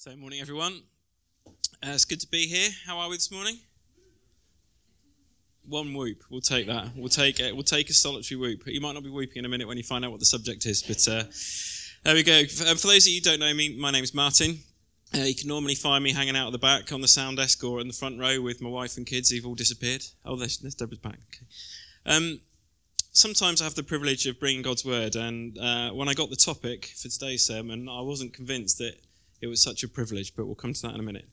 So, morning, everyone. Uh, it's good to be here. How are we this morning? One whoop. We'll take that. We'll take it. We'll take a solitary whoop. You might not be whooping in a minute when you find out what the subject is, but uh, there we go. For, um, for those of you who don't know me, my name is Martyn. Uh, you can normally find me hanging out at the back on the sound desk or in the front row with my wife and kids who've all disappeared. Oh, there's, there's Deborah's back. Okay. Um, sometimes I have the privilege of bringing God's word, and uh, when I got the topic for today's sermon, I wasn't convinced that it was such a privilege, but we'll come to that in a minute.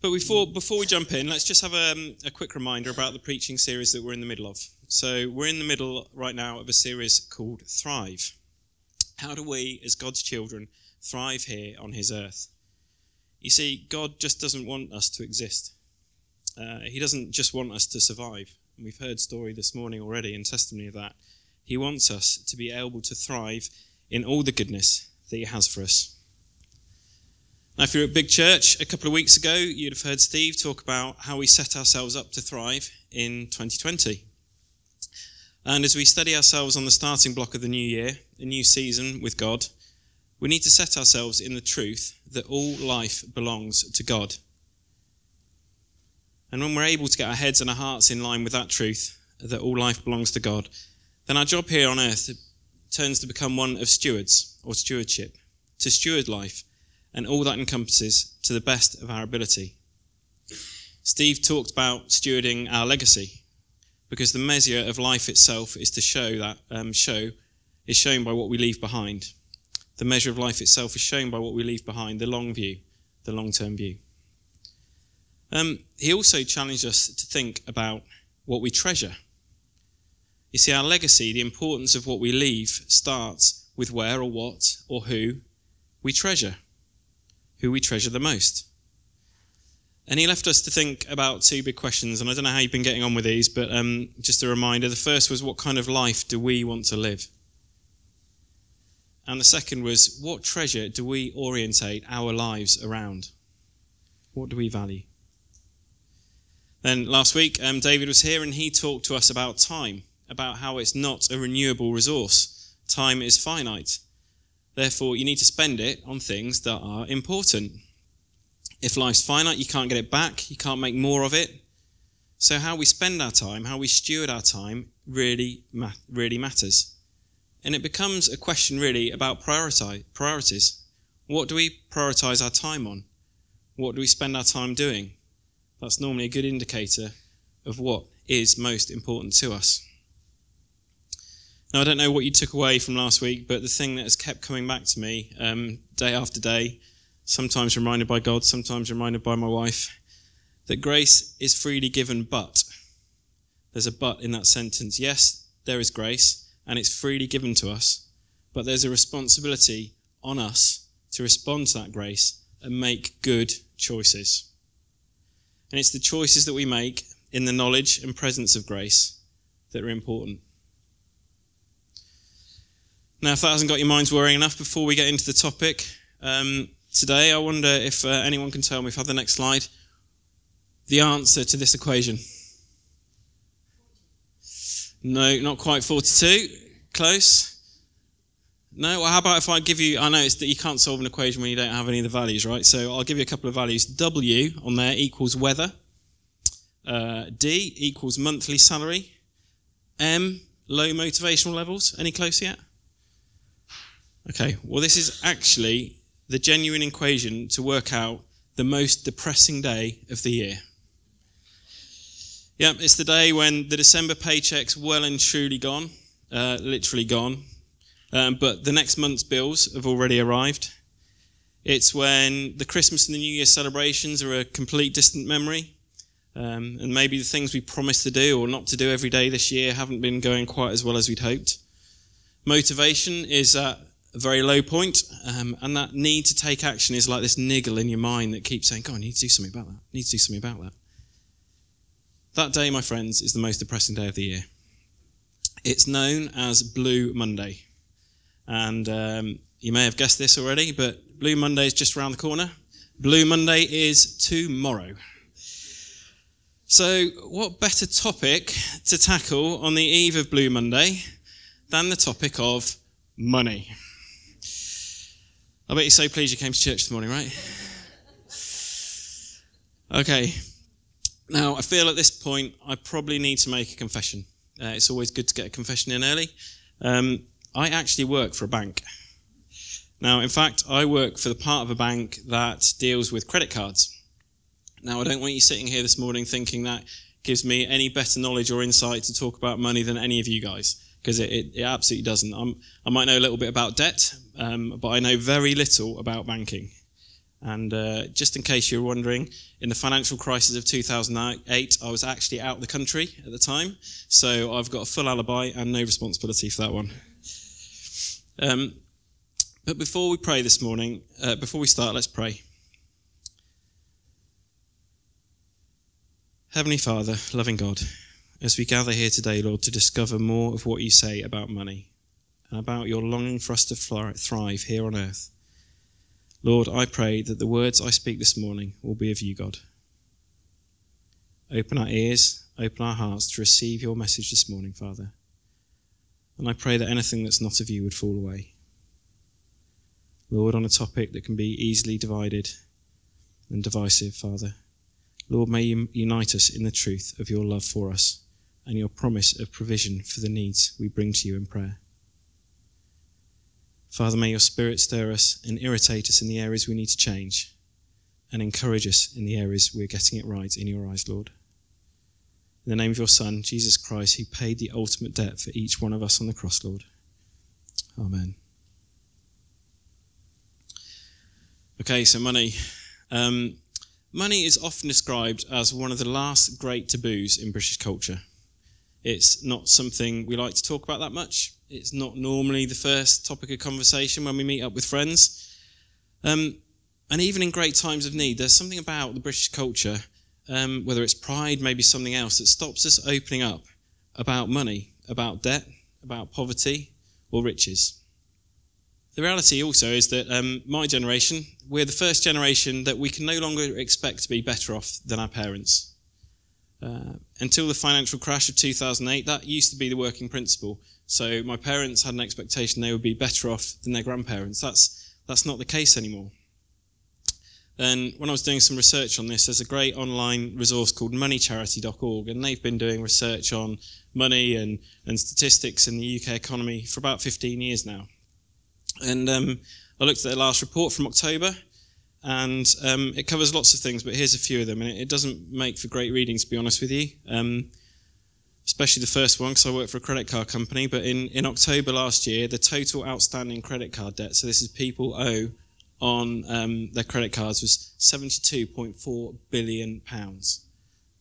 But before, before we jump in, let's just have a, um, a quick reminder about the preaching series that we're in the middle of. So, we're in the middle right now of a series called Thrive. How do we, as God's children, thrive here on His earth? You see, God just doesn't want us to exist. Uh, he doesn't just want us to survive. And we've heard story this morning already and testimony of that. He wants us to be able to thrive in all the goodness that He has for us. Now, if you're at Big Church a couple of weeks ago, you'd have heard Steve talk about how we set ourselves up to thrive in 2020. And as we study ourselves on the starting block of the new year, a new season with God, we need to set ourselves in the truth that all life belongs to God. And when we're able to get our heads and our hearts in line with that truth, that all life belongs to God, then our job here on earth turns to become one of stewards or stewardship, to steward life and all that encompasses to the best of our ability. Steve talked about stewarding our legacy because the measure of life itself is to show that um, show is shown by what we leave behind. The measure of life itself is shown by what we leave behind, the long view, the long term view. Um, he also challenged us to think about what we treasure. You see, our legacy, the importance of what we leave, starts with where or what or who we treasure who we treasure the most. And he left us to think about two big questions, and I don't know how you've been getting on with these, but um, just a reminder. The first was, what kind of life do we want to live? And the second was, what treasure do we orientate our lives around? What do we value? Then last week, um, David was here and he talked to us about time, about how it's not a renewable resource. Time is finite. Therefore, you need to spend it on things that are important. If life's finite, you can't get it back, you can't make more of it. So, how we spend our time, how we steward our time, really, really matters. And it becomes a question really about priorities. What do we prioritize our time on? What do we spend our time doing? That's normally a good indicator of what is most important to us. Now, I don't know what you took away from last week, but the thing that has kept coming back to me um, day after day, sometimes reminded by God, sometimes reminded by my wife, that grace is freely given, but there's a but in that sentence. Yes, there is grace, and it's freely given to us, but there's a responsibility on us to respond to that grace and make good choices. And it's the choices that we make in the knowledge and presence of grace that are important. Now, if that hasn't got your minds worrying enough, before we get into the topic um, today, I wonder if uh, anyone can tell me, if I have the next slide, the answer to this equation. No, not quite 42. Close. No, well, how about if I give you, I know it's that you can't solve an equation when you don't have any of the values, right? So I'll give you a couple of values. W on there equals weather. Uh, D equals monthly salary. M, low motivational levels. Any close yet? Okay, well, this is actually the genuine equation to work out the most depressing day of the year. Yeah, it's the day when the December paycheck's well and truly gone, uh, literally gone, um, but the next month's bills have already arrived. It's when the Christmas and the New Year celebrations are a complete distant memory, um, and maybe the things we promised to do or not to do every day this year haven't been going quite as well as we'd hoped. Motivation is at a very low point, um, and that need to take action is like this niggle in your mind that keeps saying, God, I need to do something about that. I need to do something about that. That day, my friends, is the most depressing day of the year. It's known as Blue Monday. And um, you may have guessed this already, but Blue Monday is just around the corner. Blue Monday is tomorrow. So, what better topic to tackle on the eve of Blue Monday than the topic of money? I bet you're so pleased you came to church this morning, right? Okay. Now, I feel at this point I probably need to make a confession. Uh, it's always good to get a confession in early. Um, I actually work for a bank. Now, in fact, I work for the part of a bank that deals with credit cards. Now, I don't want you sitting here this morning thinking that gives me any better knowledge or insight to talk about money than any of you guys because it, it, it, absolutely doesn't. I'm, i might know a little bit about debt, um, but I know very little about banking. And uh, just in case you're wondering, in the financial crisis of 2008, I was actually out of the country at the time, so I've got a full alibi and no responsibility for that one. Um, but before we pray this morning, uh, before we start, let's pray. Heavenly Father, loving God, as we gather here today, Lord, to discover more of what you say about money and about your longing for us to thrive here on earth. Lord, I pray that the words I speak this morning will be of you, God. Open our ears, open our hearts to receive your message this morning, Father. And I pray that anything that's not of you would fall away. Lord, on a topic that can be easily divided and divisive, Father, Lord, may you unite us in the truth of your love for us and your promise of provision for the needs we bring to you in prayer. Father, may your Spirit stir us and irritate us in the areas we need to change and encourage us in the areas we're getting it right in your eyes, Lord. In the name of your Son, Jesus Christ, who paid the ultimate debt for each one of us on the cross, Lord. Amen. Okay, so money. Um, money is often described as one of the last great taboos in British culture. It's not something we like to talk about that much. It's not normally the first topic of conversation when we meet up with friends. Um, and even in great times of need, there's something about the British culture, um, whether it's pride, maybe something else, that stops us opening up about money, about debt, about poverty, or riches. The reality also is that um, my generation, we're the first generation that we can no longer expect to be better off than our parents. Uh, until the financial crash of 2008, that used to be the working principle. So my parents had an expectation they would be better off than their grandparents. That's, that's not the case anymore. And when I was doing some research on this, there's a great online resource called moneycharity.org, and they've been doing research on money and, and statistics in the UK economy for about 15 years now. And um, I looked at their last report from October, and um, it covers lots of things, but here's a few of them. And it, it doesn't make for great reading, to be honest with you, um, especially the first one, because I work for a credit card company. But in, in October last year, the total outstanding credit card debt, so this is people owe on um, their credit cards, was 72.4 billion pounds.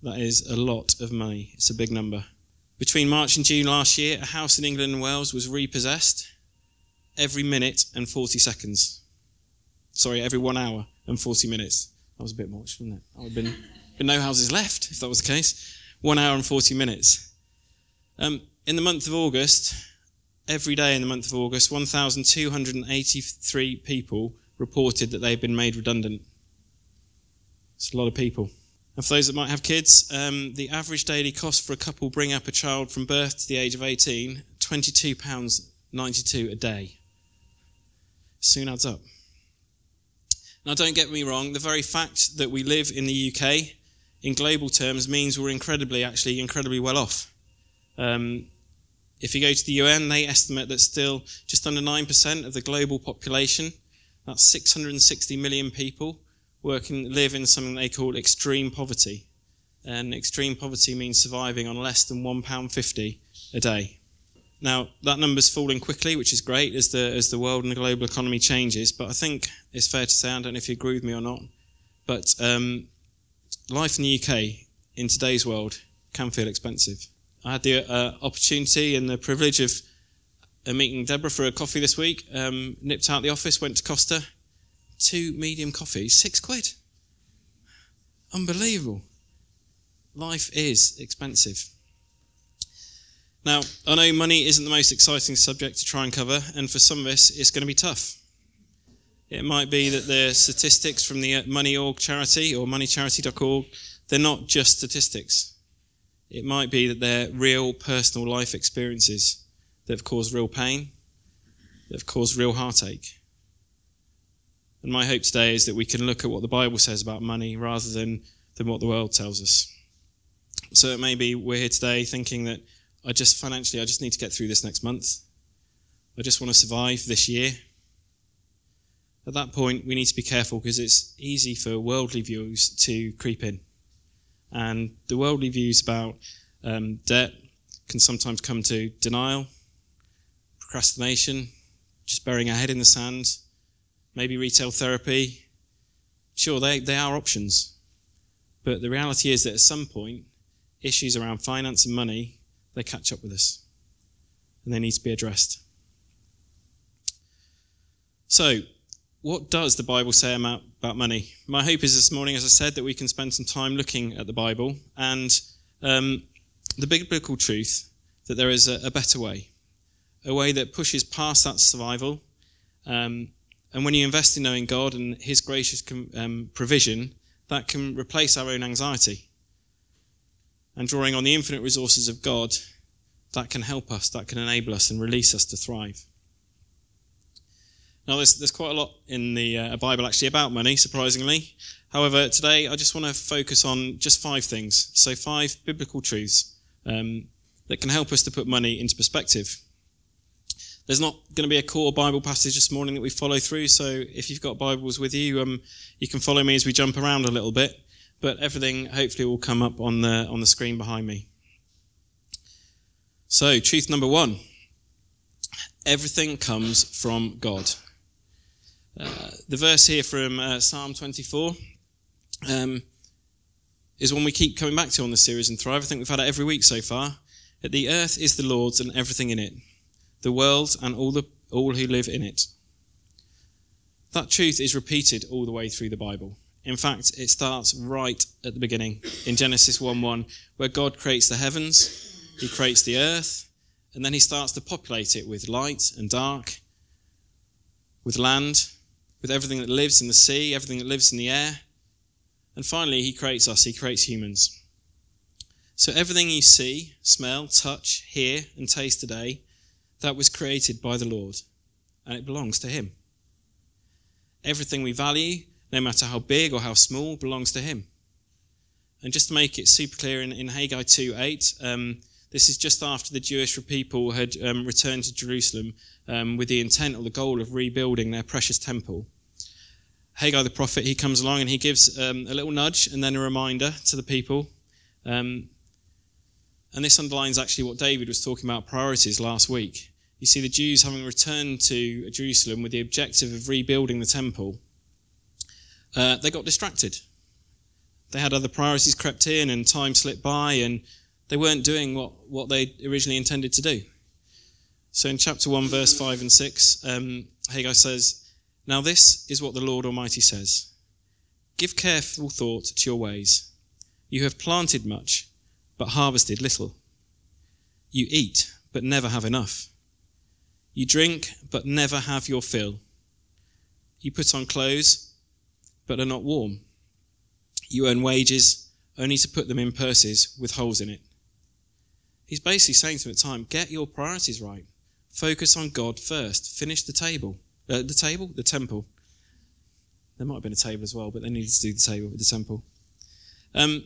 That is a lot of money. It's a big number. Between March and June last year, a house in England and Wales was repossessed every minute and 40 seconds. Sorry, every one hour and 40 minutes. That was a bit much, wasn't it? I would have been, been no houses left if that was the case. One hour and 40 minutes. Um, in the month of August, every day in the month of August, 1,283 people reported that they had been made redundant. It's a lot of people. And for those that might have kids, um, the average daily cost for a couple bring up a child from birth to the age of 18, £22.92 a day. Soon adds up. Now, don't get me wrong, the very fact that we live in the UK in global terms means we're incredibly, actually, incredibly well off. Um, if you go to the UN, they estimate that still just under 9% of the global population, that's 660 million people, work and live in something they call extreme poverty. And extreme poverty means surviving on less than £1.50 a day. Now, that number's falling quickly, which is great as the, as the world and the global economy changes, but I think it's fair to say, I don't know if you agree with me or not, but um, life in the UK in today's world can feel expensive. I had the uh, opportunity and the privilege of uh, meeting Deborah for a coffee this week. Um, nipped out the office, went to Costa. Two medium coffees, six quid. Unbelievable. Life is expensive. Now, I know money isn't the most exciting subject to try and cover, and for some of us, it's going to be tough. It might be that the statistics from the uh, Money Org charity or moneycharity.org, they're not just statistics. It might be that they're real personal life experiences that have caused real pain, that have caused real heartache. And my hope today is that we can look at what the Bible says about money rather than, than what the world tells us. So maybe we're here today thinking that I just financially, I just need to get through this next month. I just want to survive this year. At that point, we need to be careful because it's easy for worldly views to creep in. And the worldly views about um, debt can sometimes come to denial, procrastination, just burying our head in the sand, maybe retail therapy. Sure, they, they are options. But the reality is that at some point, issues around finance and money, they catch up with us. And they need to be addressed. So, what does the Bible say about, about money? My hope is this morning, as I said, that we can spend some time looking at the Bible and um, the biblical truth that there is a, a, better way, a way that pushes past that survival. Um, and when you invest in knowing God and His gracious um, provision, that can replace our own anxiety. And drawing on the infinite resources of God, that can help us, that can enable us and release us to thrive. Now, there's, there's quite a lot in the uh, Bible actually about money, surprisingly. However, today I just want to focus on just five things. So, five biblical truths um, that can help us to put money into perspective. There's not going to be a core Bible passage this morning that we follow through, so if you've got Bibles with you, um, you can follow me as we jump around a little bit. But everything hopefully will come up on the on the screen behind me. So, truth number one: everything comes from God. Uh, the verse here from uh, Psalm 24 um, is one we keep coming back to on the series and Thrive. I think we've had it every week so far. That the earth is the Lord's and everything in it, the world and all, the, all who live in it. That truth is repeated all the way through the Bible. In fact, it starts right at the beginning in Genesis 1 1, where God creates the heavens, He creates the earth, and then He starts to populate it with light and dark, with land, with everything that lives in the sea, everything that lives in the air. And finally, he creates us, he creates humans. So everything you see, smell, touch, hear, and taste today, that was created by the Lord, and it belongs to him. Everything we value, no matter how big or how small, belongs to him. And just to make it super clear in, in Haggai 2 8, um, this is just after the Jewish people had um, returned to Jerusalem um, with the intent or the goal of rebuilding their precious temple. Haggai the prophet, he comes along and he gives um, a little nudge and then a reminder to the people. Um, and this underlines actually what David was talking about priorities last week. You see, the Jews having returned to Jerusalem with the objective of rebuilding the temple, uh, they got distracted. They had other priorities crept in and time slipped by, and they weren't doing what, what they originally intended to do. So in chapter 1, verse 5 and 6, um, Haggai says, Now this is what the Lord Almighty says Give careful thought to your ways. You have planted much, but harvested little. You eat, but never have enough. You drink, but never have your fill. You put on clothes, but are not warm. You earn wages, only to put them in purses with holes in it. He's basically saying to them at the time, get your priorities right. Focus on God first. Finish the table. Uh, the table? The temple. There might have been a table as well, but they needed to do the table with the temple. Um,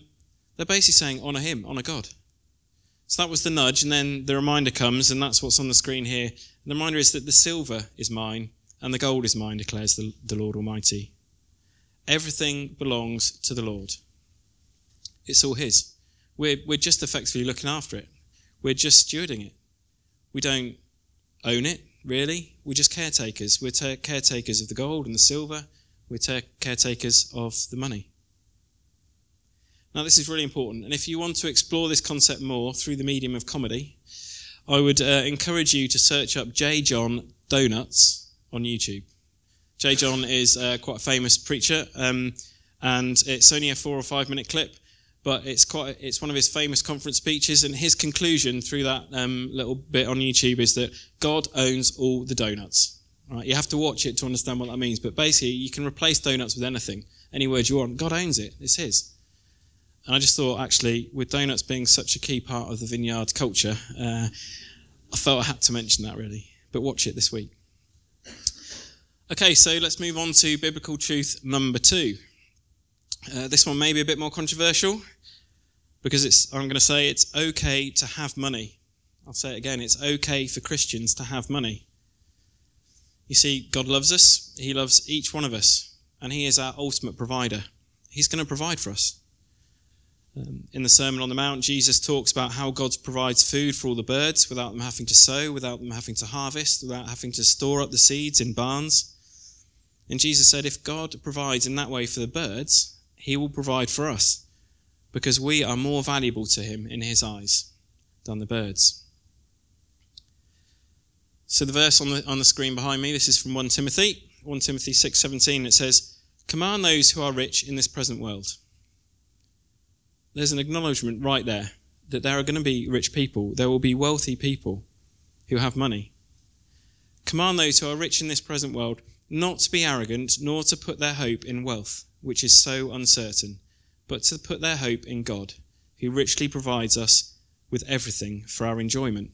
they're basically saying, honour Him, honour God. So that was the nudge, and then the reminder comes, and that's what's on the screen here. And the reminder is that the silver is mine, and the gold is mine, declares the, the Lord Almighty. Everything belongs to the Lord. It's all His. We're, we're just effectively looking after it. We're just stewarding it. We don't own it, really. We're just caretakers. We're ta- caretakers of the gold and the silver. We're ta- caretakers of the money. Now, this is really important. And if you want to explore this concept more through the medium of comedy, I would uh, encourage you to search up J. John Donuts on YouTube. J. John is uh, quite a famous preacher, um, and it's only a four or five minute clip but it's quite it's one of his famous conference speeches and his conclusion through that um, little bit on youtube is that god owns all the donuts. Right you have to watch it to understand what that means but basically you can replace donuts with anything any word you want. God owns it. It's his. And i just thought actually with donuts being such a key part of the vineyard culture uh, i felt i had to mention that really. But watch it this week Okay, so let's move on to biblical truth number two. Uh, this one may be a bit more controversial because it's, I'm going to say it's okay to have money. I'll say it again it's okay for Christians to have money. You see, God loves us, He loves each one of us, and He is our ultimate provider. He's going to provide for us. Um, in the Sermon on the Mount, Jesus talks about how God provides food for all the birds without them having to sow, without them having to harvest, without having to store up the seeds in barns. And Jesus said, if God provides in that way for the birds, he will provide for us because we are more valuable to him in his eyes than the birds. So the verse on the, on the screen behind me, this is from 1 Timothy, 1 Timothy 6:17. It says, "Command those who are rich in this present world." There's an acknowledgement right there that there are going to be rich people. There will be wealthy people who have money. Command those who are rich in this present world not to be arrogant, nor to put their hope in wealth, which is so uncertain, but to put their hope in God, who richly provides us with everything for our enjoyment.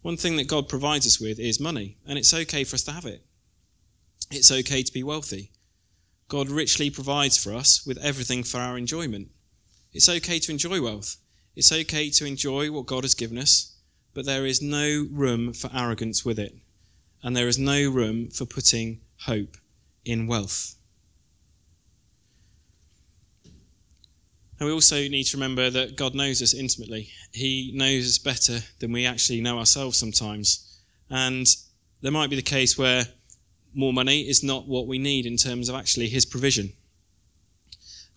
One thing that God provides us with is money, and it's okay for us to have it. It's okay to be wealthy. God richly provides for us with everything for our enjoyment. It's okay to enjoy wealth. It's okay to enjoy what God has given us, but there is no room for arrogance with it and there is no room for putting hope in wealth. And we also need to remember that God knows us intimately. He knows us better than we actually know ourselves sometimes. And there might be the case where more money is not what we need in terms of actually His provision.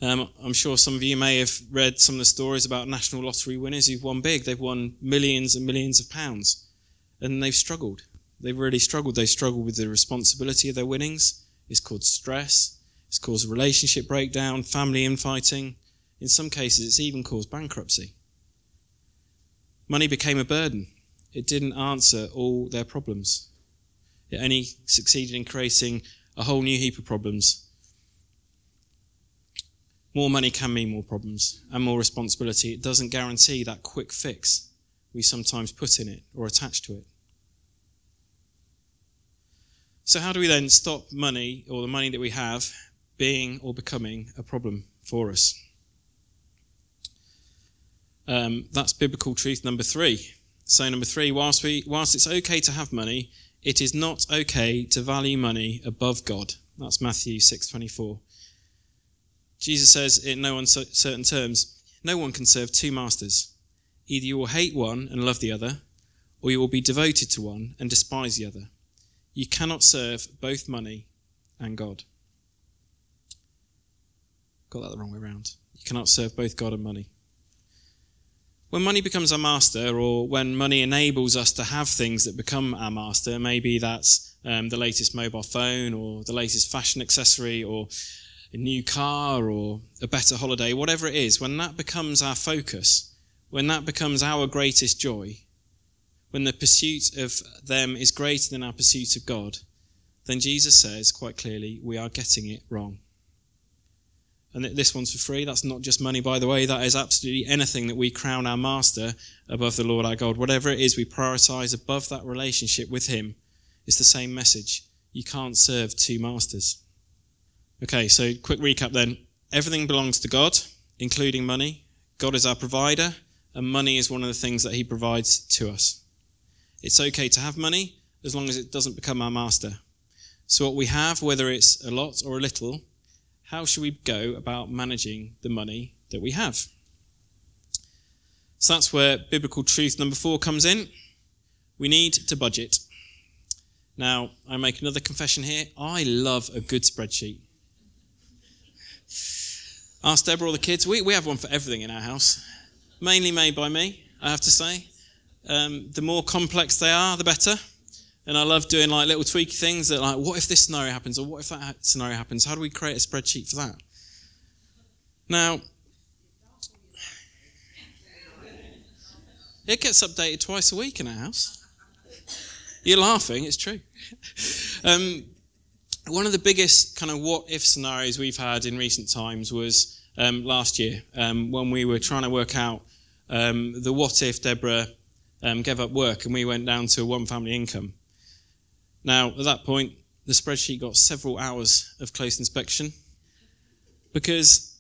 Um, I'm sure some of you may have read some of the stories about national lottery winners who've won big. They've won millions and millions of pounds, and they've struggled. They've really struggled. They struggle with the responsibility of their winnings. It's caused stress. It's caused relationship breakdown, family infighting. In some cases, it's even caused bankruptcy. Money became a burden. It didn't answer all their problems. It only succeeded in creating a whole new heap of problems. More money can mean more problems and more responsibility. It doesn't guarantee that quick fix we sometimes put in it or attach to it. So, how do we then stop money or the money that we have being or becoming a problem for us? Um, that's biblical truth number three. So, number three, whilst, we, whilst it's okay to have money, it is not okay to value money above God. That's Matthew 6:24. Jesus says in no uncertain terms, no one can serve two masters. Either you will hate one and love the other, or you will be devoted to one and despise the other. You cannot serve both money and God. Got that the wrong way around. You cannot serve both God and money. When money becomes our master, or when money enables us to have things that become our master, maybe that's um, the latest mobile phone, or the latest fashion accessory, or a new car, or a better holiday, whatever it is, when that becomes our focus, when that becomes our greatest joy, when the pursuit of them is greater than our pursuit of God, then Jesus says quite clearly, we are getting it wrong. And this one's for free. That's not just money, by the way. That is absolutely anything that we crown our master above the Lord our God. Whatever it is we prioritize above that relationship with Him, it's the same message. You can't serve two masters. Okay, so quick recap then. Everything belongs to God, including money. God is our provider, and money is one of the things that He provides to us. It's okay to have money as long as it doesn't become our master. So, what we have, whether it's a lot or a little, how should we go about managing the money that we have? So, that's where biblical truth number four comes in. We need to budget. Now, I make another confession here. I love a good spreadsheet. Ask Deborah or the kids. We, we have one for everything in our house, mainly made by me, I have to say. Um, the more complex they are, the better. And I love doing like little tweaky things that like, what if this scenario happens, or what if that scenario happens? How do we create a spreadsheet for that? Now, it gets updated twice a week in our house. You're laughing, it's true. Um, one of the biggest kind of what if scenarios we've had in recent times was um, last year um, when we were trying to work out um, the what if Deborah um, gave up work and we went down to a one family income. Now, at that point, the spreadsheet got several hours of close inspection because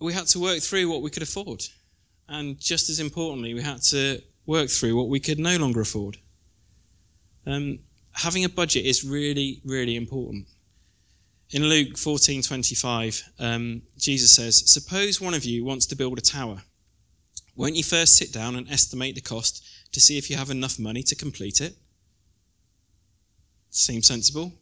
we had to work through what we could afford. And just as importantly, we had to work through what we could no longer afford. Um, having a budget is really, really important. In Luke 14:25, um, Jesus says, "Suppose one of you wants to build a tower. Won't you first sit down and estimate the cost to see if you have enough money to complete it?" Seems sensible.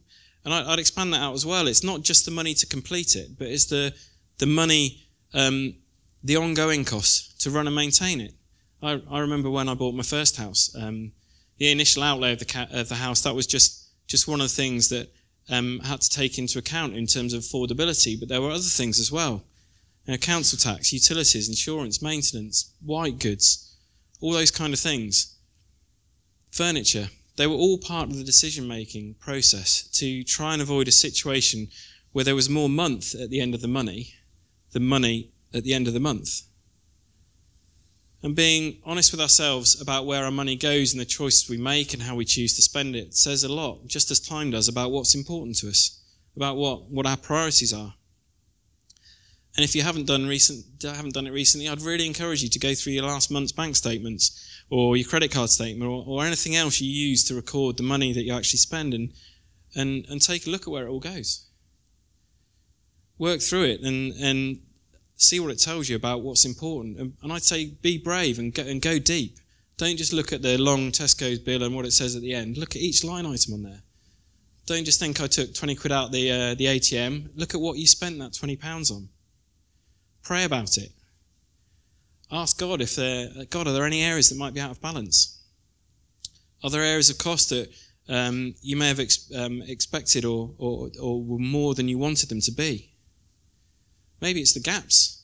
And I, would expand that out as well. It's not just the money to complete it, but it's the the money, um, the ongoing costs to run and maintain it. I, I remember when I bought my first house. Um, the initial outlay of the, ca- of the house that was just just one of the things that um, had to take into account in terms of affordability. But there were other things as well: you know, council tax, utilities, insurance, maintenance, white goods, all those kind of things. Furniture. They were all part of the decision making process to try and avoid a situation where there was more month at the end of the money than money at the end of the month and being honest with ourselves about where our money goes and the choices we make and how we choose to spend it says a lot, just as time does, about what's important to us, about what, what our priorities are. And if you haven't done recent haven't done it recently, I'd really encourage you to go through your last month's bank statements or your credit card statement or, or anything else you use to record the money that you actually spend and, and, and take a look at where it all goes. Work through it and, and see what it tells you about what's important. And, and I'd say be brave and go, and go deep. Don't just look at the long Tesco's bill and what it says at the end. Look at each line item on there. Don't just think I took 20 quid out the, uh, the ATM. Look at what you spent that 20 pounds on. Pray about it. Ask God if there, God, are there any areas that might be out of balance? Are there areas of cost that um, you may have ex- um, expected or, or, or were more than you wanted them to be? Maybe it's the gaps.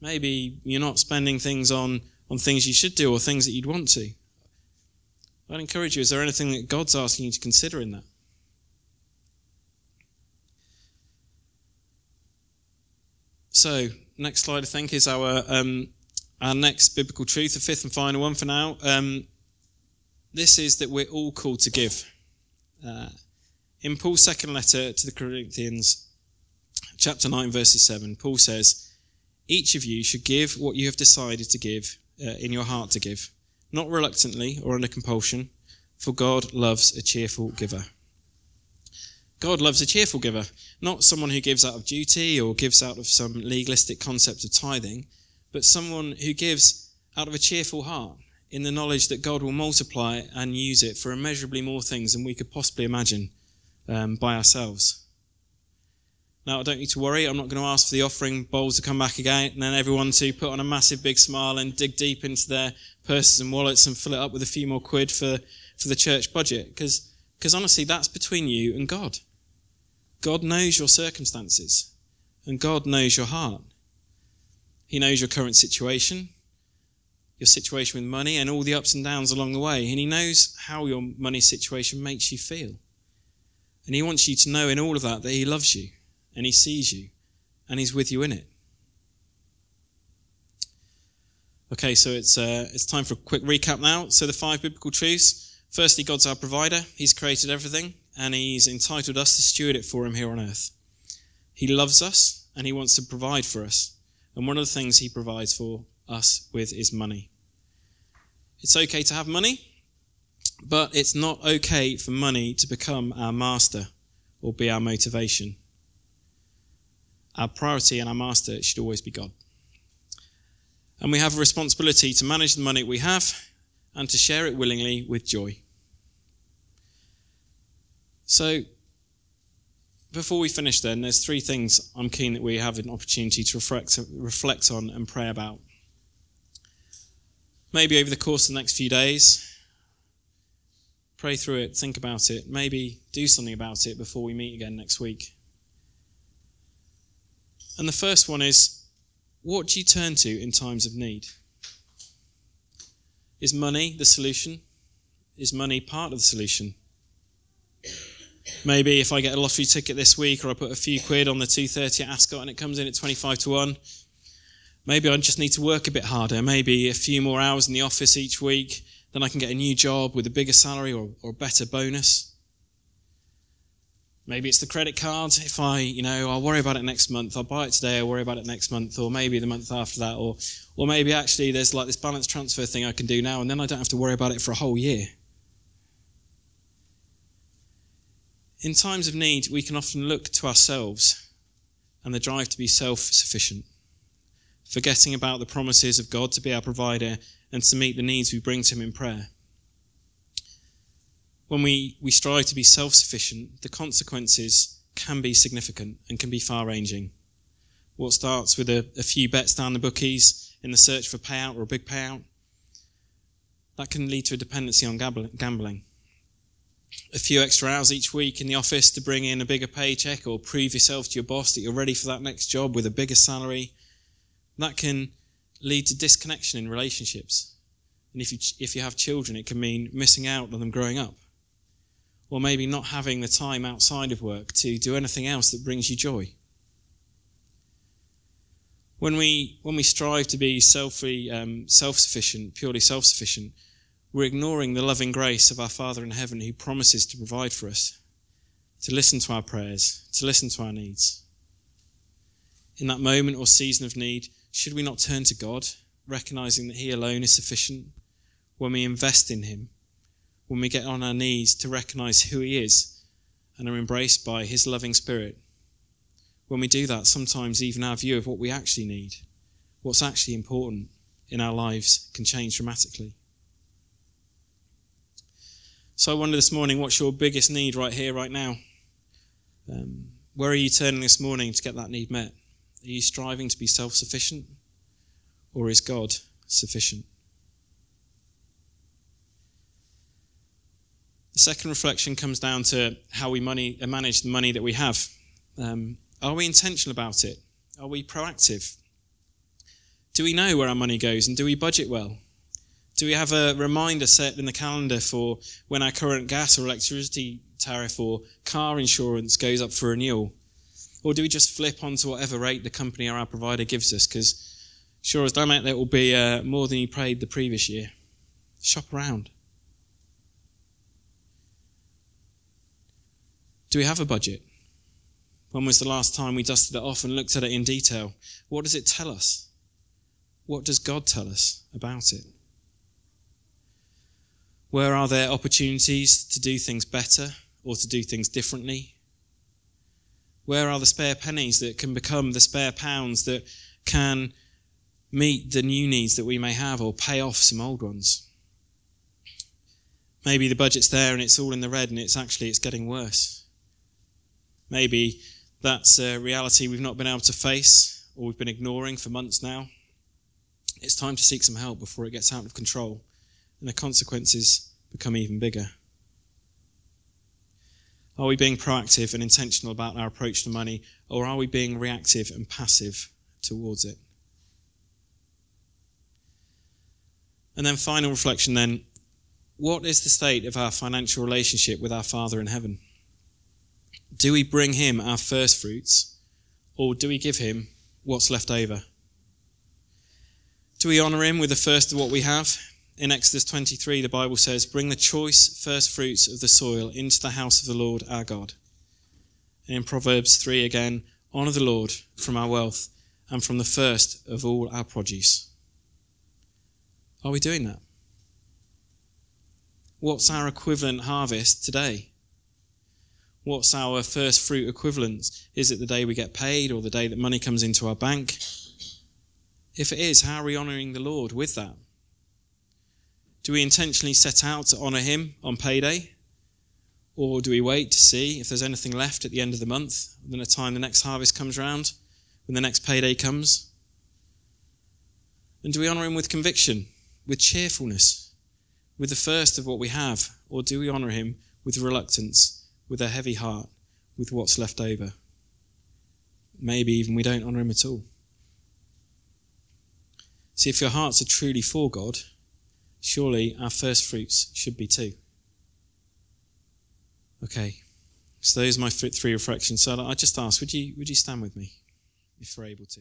Maybe you're not spending things on, on things you should do or things that you'd want to. I'd encourage you, is there anything that God's asking you to consider in that? So, next slide, I think, is our um, our next biblical truth, the fifth and final one for now. Um, this is that we're all called to give. Uh, in Paul's second letter to the Corinthians, chapter 9, verses 7, Paul says, Each of you should give what you have decided to give uh, in your heart to give, not reluctantly or under compulsion, for God loves a cheerful giver. God loves a cheerful giver, not someone who gives out of duty or gives out of some legalistic concept of tithing, but someone who gives out of a cheerful heart in the knowledge that God will multiply and use it for immeasurably more things than we could possibly imagine um, by ourselves. Now, I don't need to worry. I'm not going to ask for the offering bowls to come back again and then everyone to put on a massive big smile and dig deep into their purses and wallets and fill it up with a few more quid for, for the church budget. Because honestly, that's between you and God. God knows your circumstances and God knows your heart. He knows your current situation, your situation with money, and all the ups and downs along the way. And He knows how your money situation makes you feel. And He wants you to know in all of that that He loves you and He sees you and He's with you in it. Okay, so it's, uh, it's time for a quick recap now. So, the five biblical truths. Firstly, God's our provider. He's created everything, and He's entitled us to steward it for Him here on earth. He loves us, and He wants to provide for us. And one of the things He provides for us with is money. It's okay to have money, but it's not okay for money to become our master or be our motivation our priority and our master should always be God. And we have a responsibility to manage the money we have and to share it willingly with joy. So, before we finish, then, there's three things I'm keen that we have an opportunity to reflect, reflect on and pray about. Maybe over the course of the next few days, pray through it, think about it, maybe do something about it before we meet again next week. And the first one is what do you turn to in times of need? Is money the solution? Is money part of the solution? Maybe if I get a lottery ticket this week or I put a few quid on the 230 at Ascot and it comes in at 25 to 1, maybe I just need to work a bit harder. Maybe a few more hours in the office each week, then I can get a new job with a bigger salary or, or a better bonus. Maybe it's the credit card. If I, you know, I'll worry about it next month. I'll buy it today. I'll worry about it next month, or maybe the month after that, or, or maybe actually there's like this balance transfer thing I can do now, and then I don't have to worry about it for a whole year. In times of need, we can often look to ourselves and the drive to be self sufficient, forgetting about the promises of God to be our provider and to meet the needs we bring to Him in prayer when we, we strive to be self sufficient, the consequences can be significant and can be far ranging. What starts with a, a, few bets down the bookies in the search for payout or a big payout, that can lead to a dependency on gambling. A few extra hours each week in the office to bring in a bigger paycheck or prove yourself to your boss that you're ready for that next job with a bigger salary, that can lead to disconnection in relationships. And if you, if you have children, it can mean missing out on them growing up or maybe not having the time outside of work to do anything else that brings you joy. When we, when we strive to be um, self-sufficient, purely self-sufficient, we're ignoring the loving grace of our Father in heaven who promises to provide for us, to listen to our prayers, to listen to our needs. In that moment or season of need, should we not turn to God, recognizing that He alone is sufficient? When we invest in Him, when we get on our knees to recognize who He is and are embraced by His loving Spirit. When we do that, sometimes even our view of what we actually need, what's actually important in our lives, can change dramatically. So I wonder this morning, what's your biggest need right here, right now? Um, where are you turning this morning to get that need met? Are you striving to be self sufficient? Or is God sufficient? The second reflection comes down to how we money, uh, manage the money that we have. Um, are we intentional about it? Are we proactive? Do we know where our money goes and do we budget well? Do we have a reminder set in the calendar for when our current gas or electricity tariff or car insurance goes up for renewal? Or do we just flip onto whatever rate the company or our provider gives us? Because sure as damn it, that will be uh, more than you paid the previous year. Shop around. Do we have a budget? When was the last time we dusted it off and looked at it in detail? What does it tell us? What does God tell us about it? Where are there opportunities to do things better or to do things differently? Where are the spare pennies that can become the spare pounds that can meet the new needs that we may have or pay off some old ones? Maybe the budget's there and it's all in the red and it's actually it's getting worse. Maybe that's a reality we've not been able to face or we've been ignoring for months now. It's time to seek some help before it gets out of control and the consequences become even bigger. Are we being proactive and intentional about our approach to money, or are we being reactive and passive towards it? And then, final reflection then what is the state of our financial relationship with our Father in heaven? Do we bring him our first fruits, or do we give him what's left over? Do we honour him with the first of what we have? In Exodus 23, the Bible says, Bring the choice first fruits of the soil into the house of the Lord our God. And in Proverbs 3 again, Honour the Lord from our wealth and from the first of all our produce. Are we doing that? What's our equivalent harvest today? What's our first fruit equivalent? Is it the day we get paid or the day that money comes into our bank? If it is, how are we honouring the Lord with that? Do we intentionally set out to honour Him on payday? Or do we wait to see if there's anything left at the end of the month, then the time the next harvest comes round, when the next payday comes? And do we honour Him with conviction, with cheerfulness, with the first of what we have? Or do we honour Him with reluctance? with a heavy heart with what's left over. Maybe even we don't honour him at all. See, if your hearts are truly for God, surely our first fruits should be too. Okay, so those are my three reflections. So I just ask, would you, would you stand with me if we're able to?